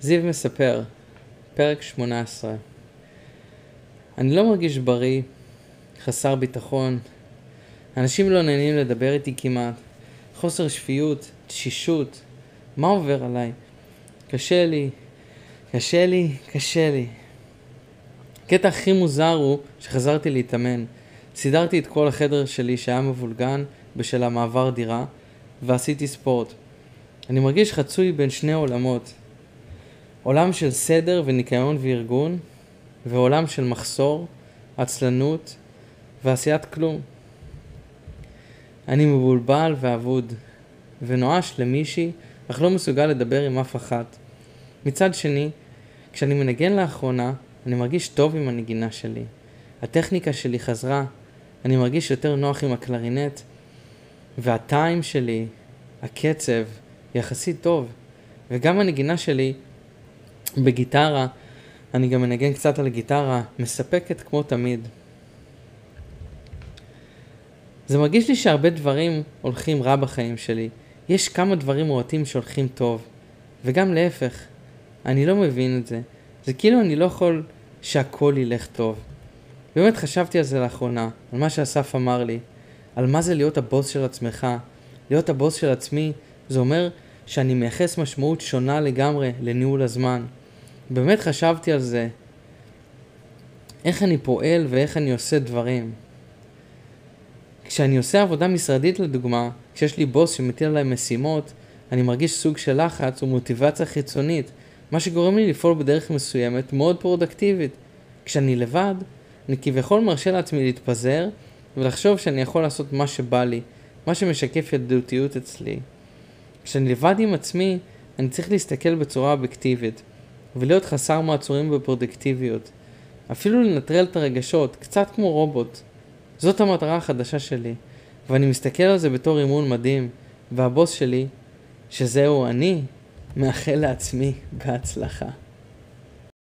זיו מספר, פרק 18 אני לא מרגיש בריא, חסר ביטחון, אנשים לא נהנים לדבר איתי כמעט, חוסר שפיות, תשישות, מה עובר עליי? קשה לי, קשה לי, קשה לי. הקטע הכי מוזר הוא שחזרתי להתאמן. סידרתי את כל החדר שלי שהיה מבולגן בשל המעבר דירה, ועשיתי ספורט. אני מרגיש חצוי בין שני עולמות. עולם של סדר וניקיון וארגון, ועולם של מחסור, עצלנות ועשיית כלום. אני מבולבל ואבוד, ונואש למישהי, אך לא מסוגל לדבר עם אף אחת. מצד שני, כשאני מנגן לאחרונה, אני מרגיש טוב עם הנגינה שלי. הטכניקה שלי חזרה, אני מרגיש יותר נוח עם הקלרינט, והטיים שלי, הקצב, יחסית טוב. וגם הנגינה שלי בגיטרה, אני גם מנגן קצת על גיטרה, מספקת כמו תמיד. זה מרגיש לי שהרבה דברים הולכים רע בחיים שלי. יש כמה דברים מועטים שהולכים טוב. וגם להפך. אני לא מבין את זה. זה כאילו אני לא יכול שהכל ילך טוב. באמת חשבתי על זה לאחרונה, על מה שאסף אמר לי, על מה זה להיות הבוס של עצמך. להיות הבוס של עצמי זה אומר שאני מייחס משמעות שונה לגמרי לניהול הזמן. באמת חשבתי על זה, איך אני פועל ואיך אני עושה דברים. כשאני עושה עבודה משרדית לדוגמה, כשיש לי בוס שמטיל עליי משימות, אני מרגיש סוג של לחץ ומוטיבציה חיצונית, מה שגורם לי לפעול בדרך מסוימת מאוד פרודקטיבית. כשאני לבד, אני כביכול מרשה לעצמי להתפזר ולחשוב שאני יכול לעשות מה שבא לי, מה שמשקף ידידותיות אצלי. כשאני לבד עם עצמי, אני צריך להסתכל בצורה אובייקטיבית, ולהיות חסר מעצורים בפרודקטיביות. אפילו לנטרל את הרגשות, קצת כמו רובוט. זאת המטרה החדשה שלי, ואני מסתכל על זה בתור אימון מדהים, והבוס שלי, שזהו אני, מאחל לעצמי בהצלחה.